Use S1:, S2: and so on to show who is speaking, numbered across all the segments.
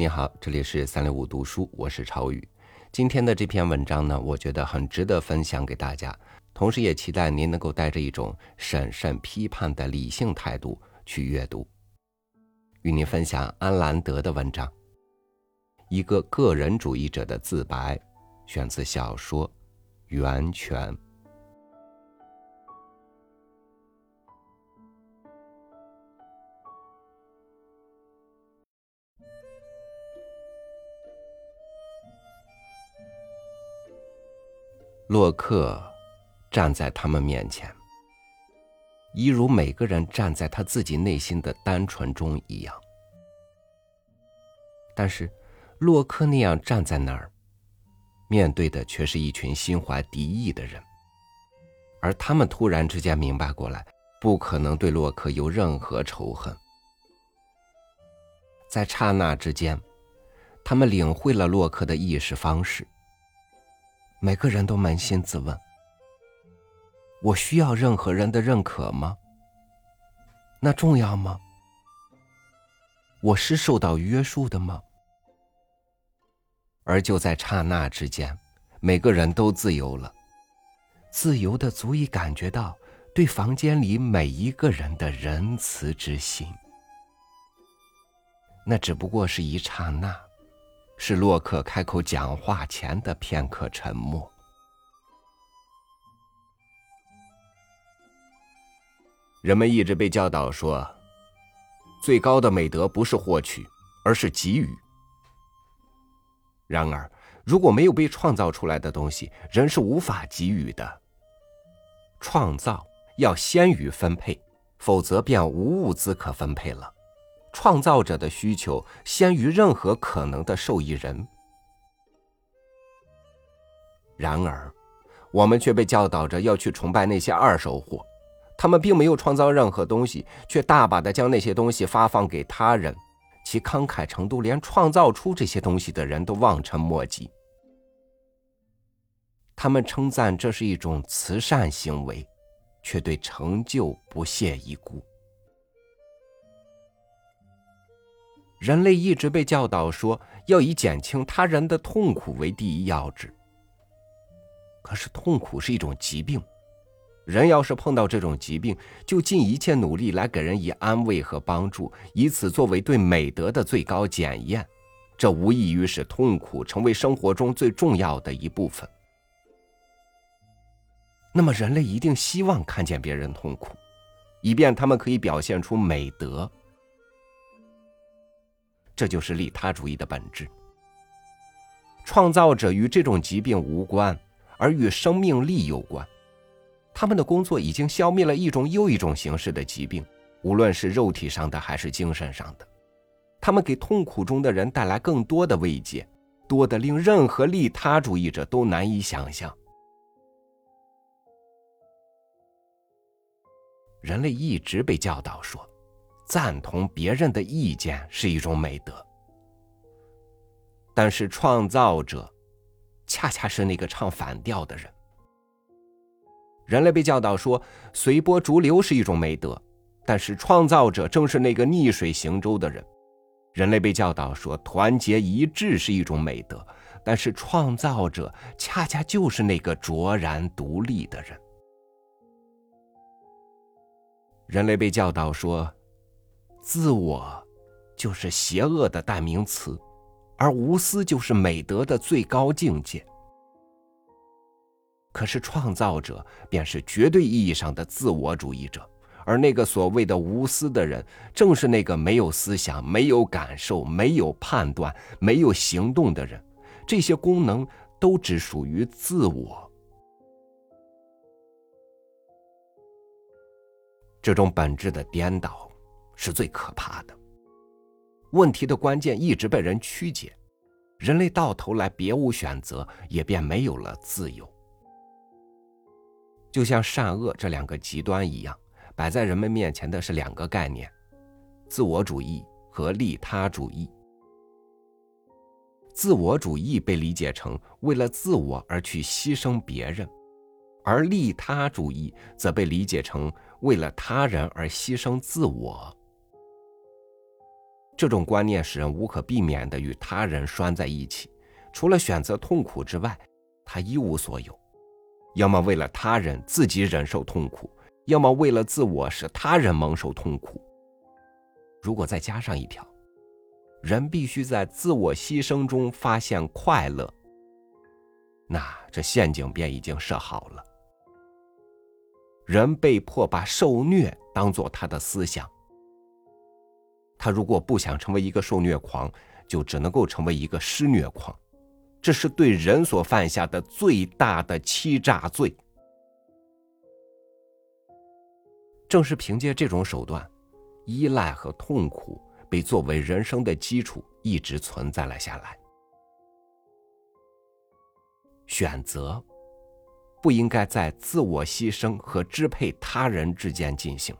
S1: 你好，这里是三六五读书，我是超宇。今天的这篇文章呢，我觉得很值得分享给大家，同时也期待您能够带着一种审慎批判的理性态度去阅读。与您分享安兰德的文章《一个个人主义者的自白》，选自小说《源泉》。洛克站在他们面前，一如每个人站在他自己内心的单纯中一样。但是，洛克那样站在那儿，面对的却是一群心怀敌意的人，而他们突然之间明白过来，不可能对洛克有任何仇恨。在刹那之间，他们领会了洛克的意识方式。每个人都扪心自问：我需要任何人的认可吗？那重要吗？我是受到约束的吗？而就在刹那之间，每个人都自由了，自由的足以感觉到对房间里每一个人的仁慈之心。那只不过是一刹那。是洛克开口讲话前的片刻沉默。人们一直被教导说，最高的美德不是获取，而是给予。然而，如果没有被创造出来的东西，人是无法给予的。创造要先于分配，否则便无物资可分配了。创造者的需求先于任何可能的受益人。然而，我们却被教导着要去崇拜那些二手货，他们并没有创造任何东西，却大把的将那些东西发放给他人，其慷慨程度连创造出这些东西的人都望尘莫及。他们称赞这是一种慈善行为，却对成就不屑一顾。人类一直被教导说要以减轻他人的痛苦为第一要旨。可是痛苦是一种疾病，人要是碰到这种疾病，就尽一切努力来给人以安慰和帮助，以此作为对美德的最高检验。这无异于使痛苦成为生活中最重要的一部分。那么，人类一定希望看见别人痛苦，以便他们可以表现出美德。这就是利他主义的本质。创造者与这种疾病无关，而与生命力有关。他们的工作已经消灭了一种又一种形式的疾病，无论是肉体上的还是精神上的。他们给痛苦中的人带来更多的慰藉，多得令任何利他主义者都难以想象。人类一直被教导说。赞同别人的意见是一种美德，但是创造者恰恰是那个唱反调的人。人类被教导说随波逐流是一种美德，但是创造者正是那个逆水行舟的人。人类被教导说团结一致是一种美德，但是创造者恰恰就是那个卓然独立的人。人类被教导说。自我，就是邪恶的代名词，而无私就是美德的最高境界。可是创造者便是绝对意义上的自我主义者，而那个所谓的无私的人，正是那个没有思想、没有感受、没有判断、没有行动的人。这些功能都只属于自我。这种本质的颠倒。是最可怕的。问题的关键一直被人曲解，人类到头来别无选择，也便没有了自由。就像善恶这两个极端一样，摆在人们面前的是两个概念：自我主义和利他主义。自我主义被理解成为了自我而去牺牲别人，而利他主义则被理解成为了他人而牺牲自我。这种观念使人无可避免地与他人拴在一起，除了选择痛苦之外，他一无所有。要么为了他人自己忍受痛苦，要么为了自我使他人蒙受痛苦。如果再加上一条，人必须在自我牺牲中发现快乐，那这陷阱便已经设好了。人被迫把受虐当做他的思想。他如果不想成为一个受虐狂，就只能够成为一个施虐狂，这是对人所犯下的最大的欺诈罪。正是凭借这种手段，依赖和痛苦被作为人生的基础一直存在了下来。选择不应该在自我牺牲和支配他人之间进行。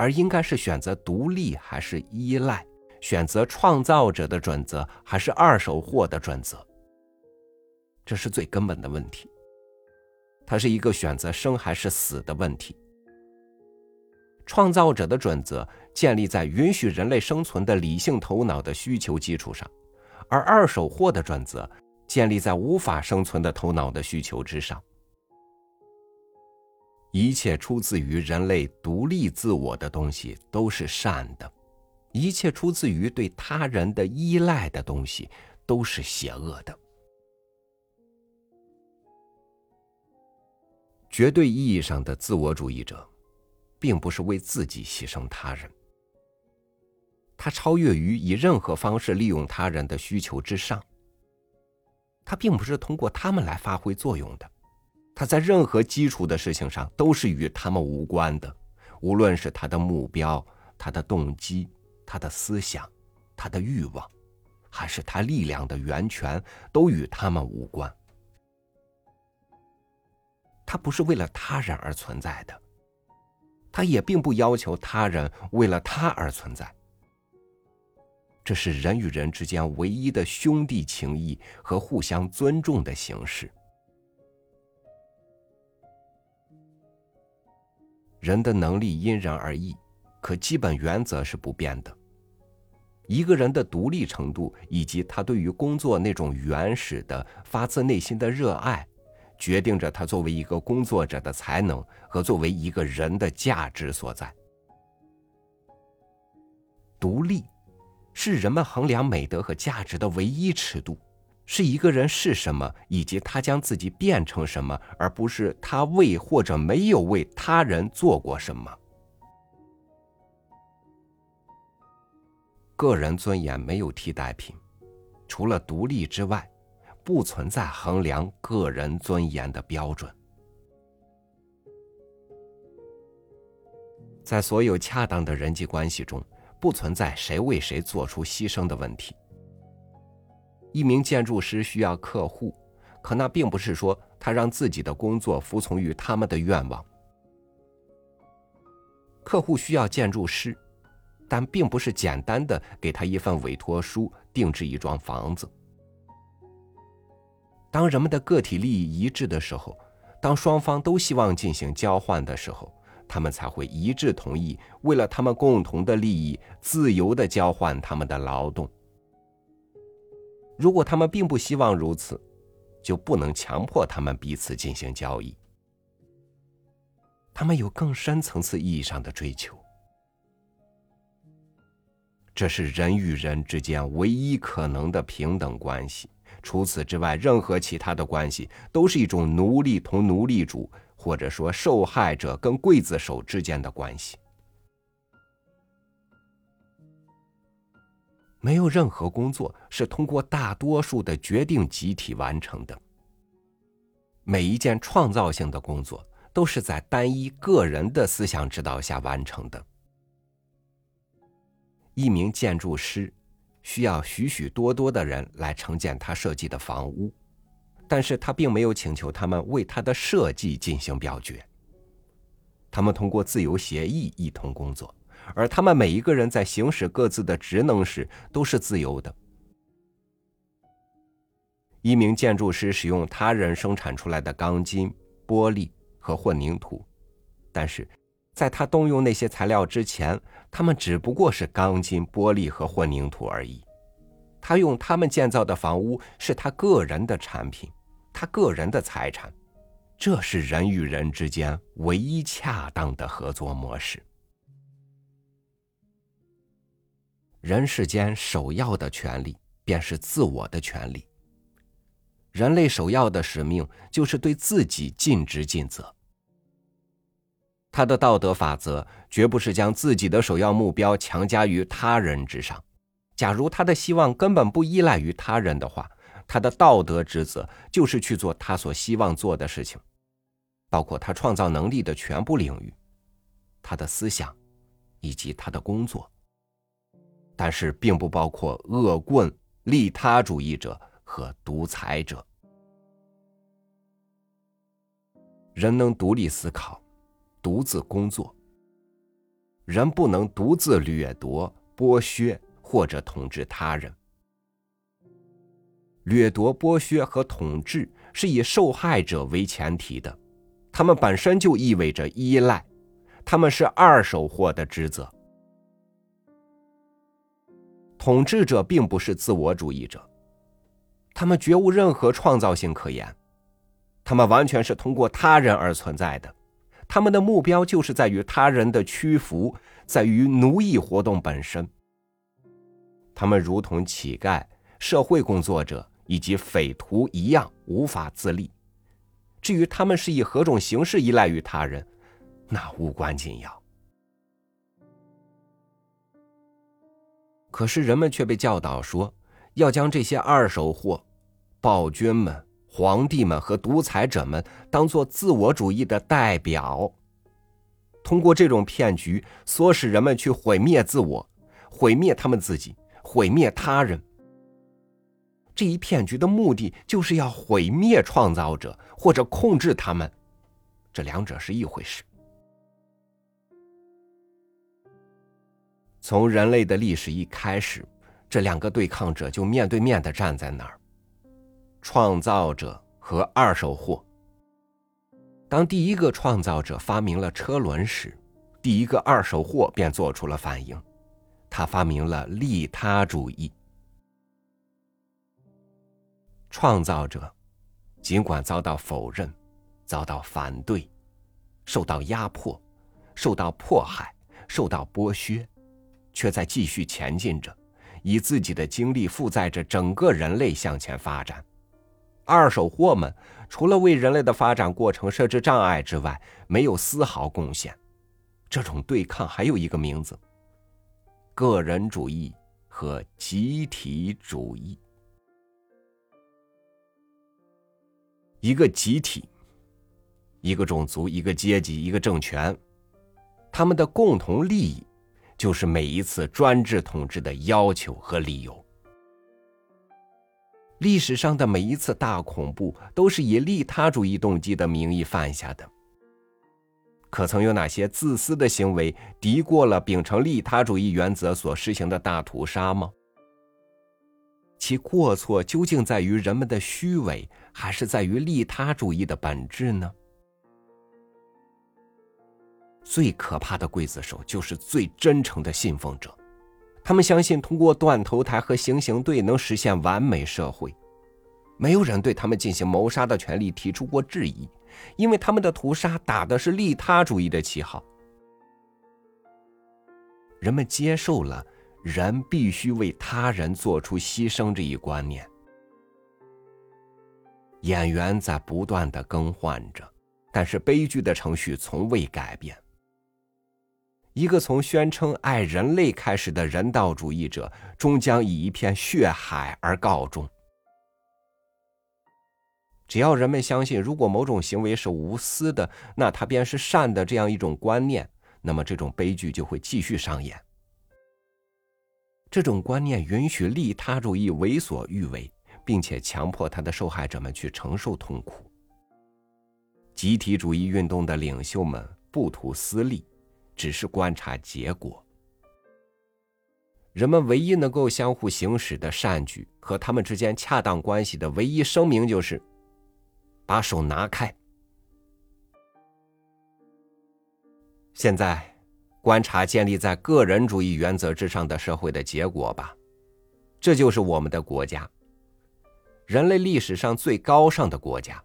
S1: 而应该是选择独立还是依赖，选择创造者的准则还是二手货的准则，这是最根本的问题。它是一个选择生还是死的问题。创造者的准则建立在允许人类生存的理性头脑的需求基础上，而二手货的准则建立在无法生存的头脑的需求之上。一切出自于人类独立自我的东西都是善的，一切出自于对他人的依赖的东西都是邪恶的。绝对意义上的自我主义者，并不是为自己牺牲他人，他超越于以任何方式利用他人的需求之上，他并不是通过他们来发挥作用的。他在任何基础的事情上都是与他们无关的，无论是他的目标、他的动机、他的思想、他的欲望，还是他力量的源泉，都与他们无关。他不是为了他人而存在的，他也并不要求他人为了他而存在。这是人与人之间唯一的兄弟情谊和互相尊重的形式。人的能力因人而异，可基本原则是不变的。一个人的独立程度以及他对于工作那种原始的、发自内心的热爱，决定着他作为一个工作者的才能和作为一个人的价值所在。独立，是人们衡量美德和价值的唯一尺度。是一个人是什么，以及他将自己变成什么，而不是他为或者没有为他人做过什么。个人尊严没有替代品，除了独立之外，不存在衡量个人尊严的标准。在所有恰当的人际关系中，不存在谁为谁做出牺牲的问题。一名建筑师需要客户，可那并不是说他让自己的工作服从于他们的愿望。客户需要建筑师，但并不是简单的给他一份委托书，定制一幢房子。当人们的个体利益一致的时候，当双方都希望进行交换的时候，他们才会一致同意，为了他们共同的利益，自由的交换他们的劳动。如果他们并不希望如此，就不能强迫他们彼此进行交易。他们有更深层次意义上的追求，这是人与人之间唯一可能的平等关系。除此之外，任何其他的关系都是一种奴隶同奴隶主，或者说受害者跟刽子手之间的关系。没有任何工作是通过大多数的决定集体完成的。每一件创造性的工作都是在单一个人的思想指导下完成的。一名建筑师需要许许多多的人来承建他设计的房屋，但是他并没有请求他们为他的设计进行表决。他们通过自由协议一同工作。而他们每一个人在行使各自的职能时都是自由的。一名建筑师使用他人生产出来的钢筋、玻璃和混凝土，但是在他动用那些材料之前，他们只不过是钢筋、玻璃和混凝土而已。他用他们建造的房屋是他个人的产品，他个人的财产。这是人与人之间唯一恰当的合作模式。人世间首要的权利便是自我的权利。人类首要的使命就是对自己尽职尽责。他的道德法则绝不是将自己的首要目标强加于他人之上。假如他的希望根本不依赖于他人的话，他的道德职责就是去做他所希望做的事情，包括他创造能力的全部领域，他的思想，以及他的工作。但是，并不包括恶棍、利他主义者和独裁者。人能独立思考，独自工作。人不能独自掠夺、剥削。或者统治他人，掠夺、剥削和统治是以受害者为前提的，他们本身就意味着依赖，他们是二手货的职责。统治者并不是自我主义者，他们绝无任何创造性可言，他们完全是通过他人而存在的，他们的目标就是在于他人的屈服，在于奴役活动本身。他们如同乞丐、社会工作者以及匪徒一样无法自立。至于他们是以何种形式依赖于他人，那无关紧要。可是人们却被教导说，要将这些二手货、暴君们、皇帝们和独裁者们当做自我主义的代表，通过这种骗局，唆使人们去毁灭自我，毁灭他们自己。毁灭他人，这一骗局的目的就是要毁灭创造者或者控制他们，这两者是一回事。从人类的历史一开始，这两个对抗者就面对面的站在那儿，创造者和二手货。当第一个创造者发明了车轮时，第一个二手货便做出了反应。他发明了利他主义。创造者尽管遭到否认、遭到反对、受到压迫、受到迫害、受到剥削，却在继续前进着，以自己的经历负载着整个人类向前发展。二手货们除了为人类的发展过程设置障碍之外，没有丝毫贡献。这种对抗还有一个名字。个人主义和集体主义，一个集体，一个种族，一个阶级，一个政权，他们的共同利益就是每一次专制统治的要求和理由。历史上的每一次大恐怖都是以利他主义动机的名义犯下的。可曾有哪些自私的行为敌过了秉承利他主义原则所实行的大屠杀吗？其过错究竟在于人们的虚伪，还是在于利他主义的本质呢？最可怕的刽子手就是最真诚的信奉者，他们相信通过断头台和行刑队能实现完美社会，没有人对他们进行谋杀的权利提出过质疑。因为他们的屠杀打的是利他主义的旗号，人们接受了人必须为他人做出牺牲这一观念。演员在不断的更换着，但是悲剧的程序从未改变。一个从宣称爱人类开始的人道主义者，终将以一片血海而告终。只要人们相信，如果某种行为是无私的，那它便是善的这样一种观念，那么这种悲剧就会继续上演。这种观念允许利他主义为所欲为，并且强迫他的受害者们去承受痛苦。集体主义运动的领袖们不图私利，只是观察结果。人们唯一能够相互行使的善举和他们之间恰当关系的唯一声明就是。把手拿开。现在，观察建立在个人主义原则之上的社会的结果吧。这就是我们的国家，人类历史上最高尚的国家。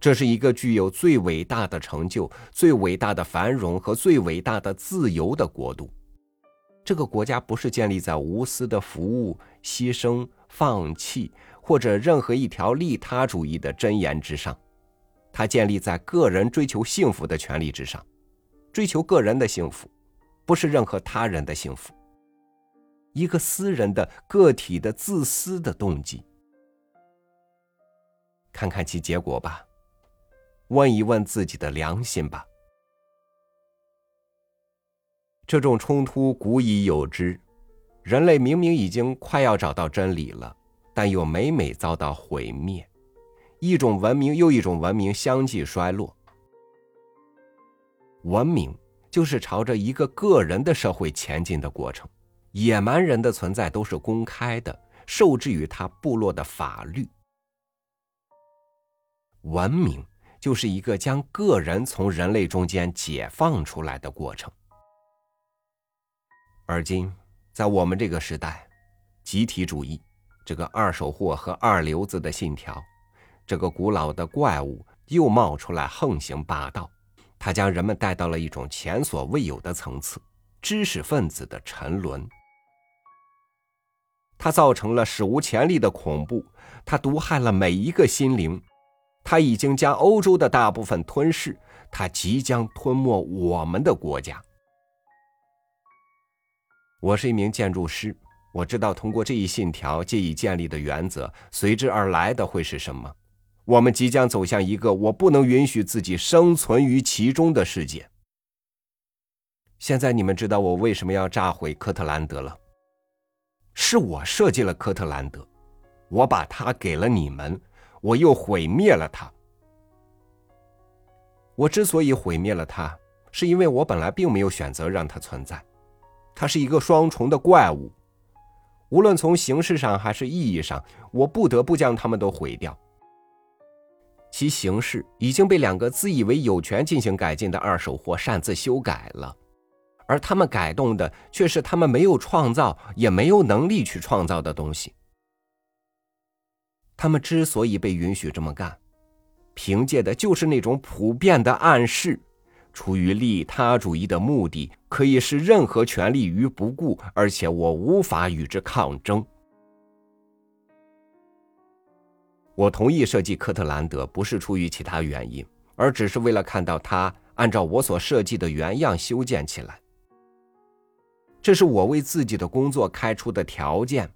S1: 这是一个具有最伟大的成就、最伟大的繁荣和最伟大的自由的国度。这个国家不是建立在无私的服务、牺牲、放弃或者任何一条利他主义的箴言之上，它建立在个人追求幸福的权利之上。追求个人的幸福，不是任何他人的幸福。一个私人的个体的自私的动机，看看其结果吧。问一问自己的良心吧。这种冲突古已有之，人类明明已经快要找到真理了，但又每每遭到毁灭，一种文明又一种文明相继衰落。文明就是朝着一个个人的社会前进的过程。野蛮人的存在都是公开的，受制于他部落的法律。文明就是一个将个人从人类中间解放出来的过程。而今，在我们这个时代，集体主义这个二手货和二流子的信条，这个古老的怪物又冒出来横行霸道，它将人们带到了一种前所未有的层次——知识分子的沉沦。它造成了史无前例的恐怖，它毒害了每一个心灵，他已经将欧洲的大部分吞噬，他即将吞没我们的国家。我是一名建筑师，我知道通过这一信条借以建立的原则，随之而来的会是什么？我们即将走向一个我不能允许自己生存于其中的世界。现在你们知道我为什么要炸毁科特兰德了。是我设计了科特兰德，我把它给了你们，我又毁灭了它。我之所以毁灭了它，是因为我本来并没有选择让它存在。它是一个双重的怪物，无论从形式上还是意义上，我不得不将它们都毁掉。其形式已经被两个自以为有权进行改进的二手货擅自修改了。而他们改动的却是他们没有创造也没有能力去创造的东西。他们之所以被允许这么干，凭借的就是那种普遍的暗示：出于利他主义的目的，可以视任何权利于不顾，而且我无法与之抗争。我同意设计科特兰德，不是出于其他原因，而只是为了看到它按照我所设计的原样修建起来。这是我为自己的工作开出的条件，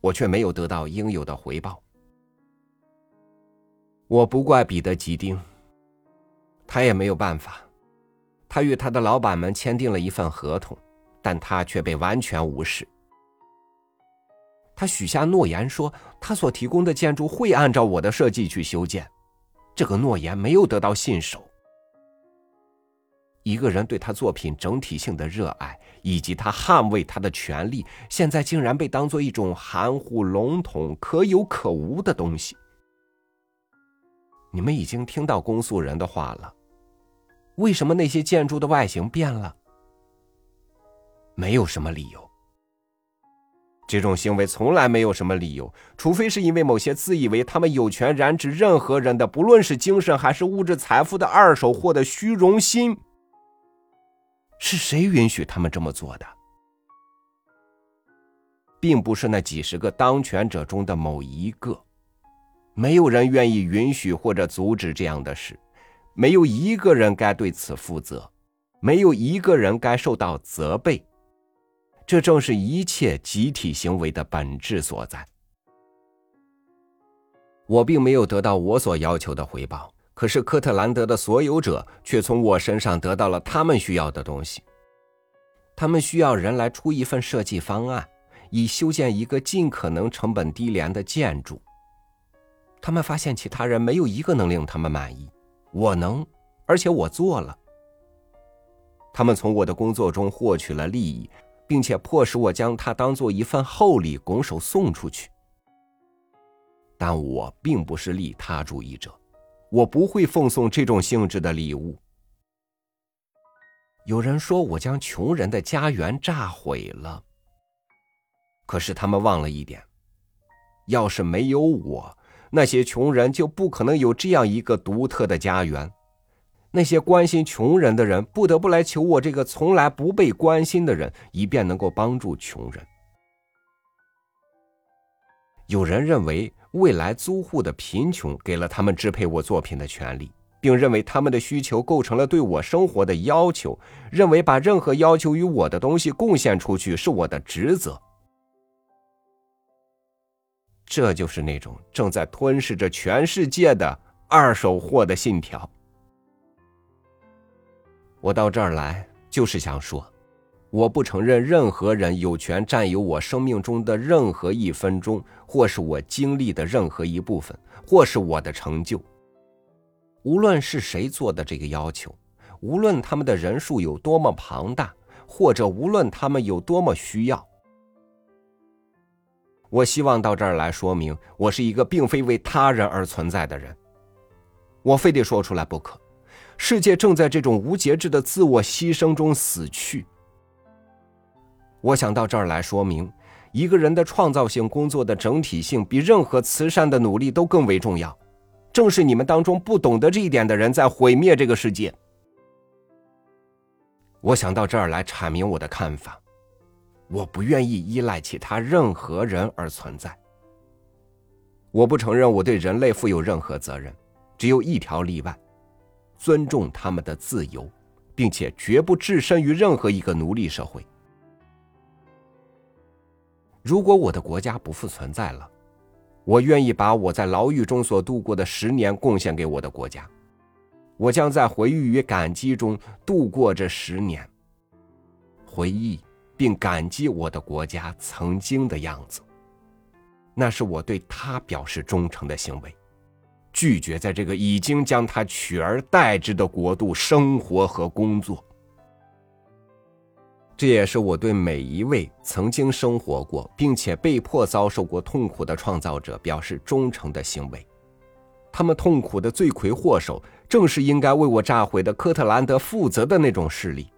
S1: 我却没有得到应有的回报。我不怪彼得·吉丁，他也没有办法。他与他的老板们签订了一份合同，但他却被完全无视。他许下诺言说，他所提供的建筑会按照我的设计去修建，这个诺言没有得到信守。一个人对他作品整体性的热爱，以及他捍卫他的权利，现在竟然被当做一种含糊笼统、可有可无的东西。你们已经听到公诉人的话了。为什么那些建筑的外形变了？没有什么理由。这种行为从来没有什么理由，除非是因为某些自以为他们有权染指任何人的，不论是精神还是物质财富的二手货的虚荣心。是谁允许他们这么做的？并不是那几十个当权者中的某一个，没有人愿意允许或者阻止这样的事，没有一个人该对此负责，没有一个人该受到责备。这正是一切集体行为的本质所在。我并没有得到我所要求的回报。可是，科特兰德的所有者却从我身上得到了他们需要的东西。他们需要人来出一份设计方案，以修建一个尽可能成本低廉的建筑。他们发现其他人没有一个能令他们满意，我能，而且我做了。他们从我的工作中获取了利益，并且迫使我将它当做一份厚礼拱手送出去。但我并不是利他主义者。我不会奉送这种性质的礼物。有人说我将穷人的家园炸毁了。可是他们忘了一点：要是没有我，那些穷人就不可能有这样一个独特的家园。那些关心穷人的人不得不来求我这个从来不被关心的人，以便能够帮助穷人。有人认为未来租户的贫穷给了他们支配我作品的权利，并认为他们的需求构成了对我生活的要求，认为把任何要求于我的东西贡献出去是我的职责。这就是那种正在吞噬着全世界的二手货的信条。我到这儿来就是想说，我不承认任何人有权占有我生命中的任何一分钟，或是我经历的任何一部分，或是我的成就。无论是谁做的这个要求，无论他们的人数有多么庞大，或者无论他们有多么需要。我希望到这儿来说明，我是一个并非为他人而存在的人。我非得说出来不可。世界正在这种无节制的自我牺牲中死去。我想到这儿来说明，一个人的创造性工作的整体性比任何慈善的努力都更为重要。正是你们当中不懂得这一点的人在毁灭这个世界。我想到这儿来阐明我的看法。我不愿意依赖其他任何人而存在。我不承认我对人类负有任何责任，只有一条例外：尊重他们的自由，并且绝不置身于任何一个奴隶社会。如果我的国家不复存在了，我愿意把我在牢狱中所度过的十年贡献给我的国家。我将在回忆与感激中度过这十年。回忆。并感激我的国家曾经的样子，那是我对他表示忠诚的行为。拒绝在这个已经将他取而代之的国度生活和工作，这也是我对每一位曾经生活过并且被迫遭受过痛苦的创造者表示忠诚的行为。他们痛苦的罪魁祸首，正是应该为我炸毁的科特兰德负责的那种势力。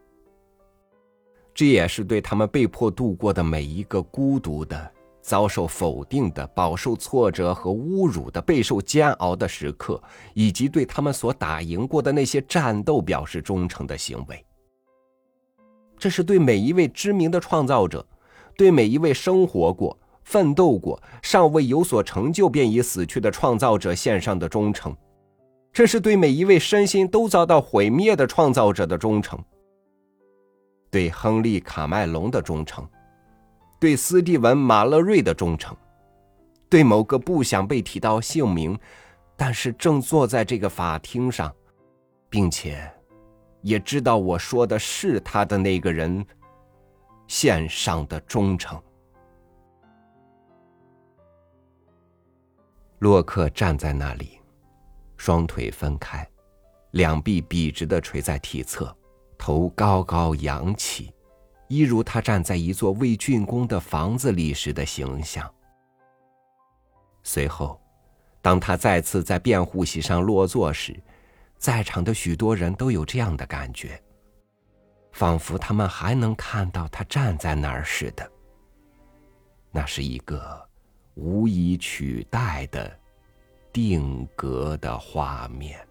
S1: 这也是对他们被迫度过的每一个孤独的、遭受否定的、饱受挫折和侮辱的、备受煎熬的时刻，以及对他们所打赢过的那些战斗表示忠诚的行为。这是对每一位知名的创造者，对每一位生活过、奋斗过、尚未有所成就便已死去的创造者献上的忠诚。这是对每一位身心都遭到毁灭的创造者的忠诚。对亨利·卡麦隆的忠诚，对斯蒂文·马勒瑞的忠诚，对某个不想被提到姓名，但是正坐在这个法庭上，并且也知道我说的是他的那个人，献上的忠诚。洛克站在那里，双腿分开，两臂笔直的垂在体侧。头高高扬起，一如他站在一座未竣工的房子里时的形象。随后，当他再次在辩护席上落座时，在场的许多人都有这样的感觉，仿佛他们还能看到他站在那儿似的。那是一个无以取代的定格的画面。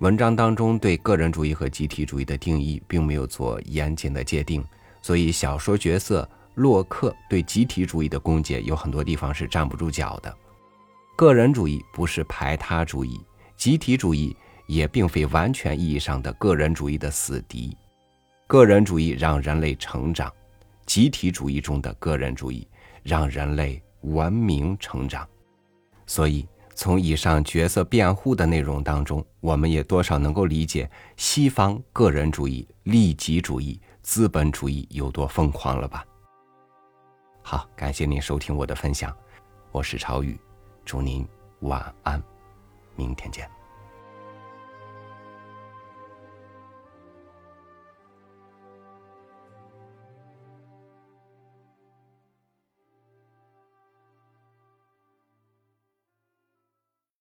S1: 文章当中对个人主义和集体主义的定义并没有做严谨的界定，所以小说角色洛克对集体主义的攻讦有很多地方是站不住脚的。个人主义不是排他主义，集体主义也并非完全意义上的个人主义的死敌。个人主义让人类成长，集体主义中的个人主义让人类文明成长。所以。从以上角色辩护的内容当中，我们也多少能够理解西方个人主义、利己主义、资本主义有多疯狂了吧？好，感谢您收听我的分享，我是朝宇，祝您晚安，明天见。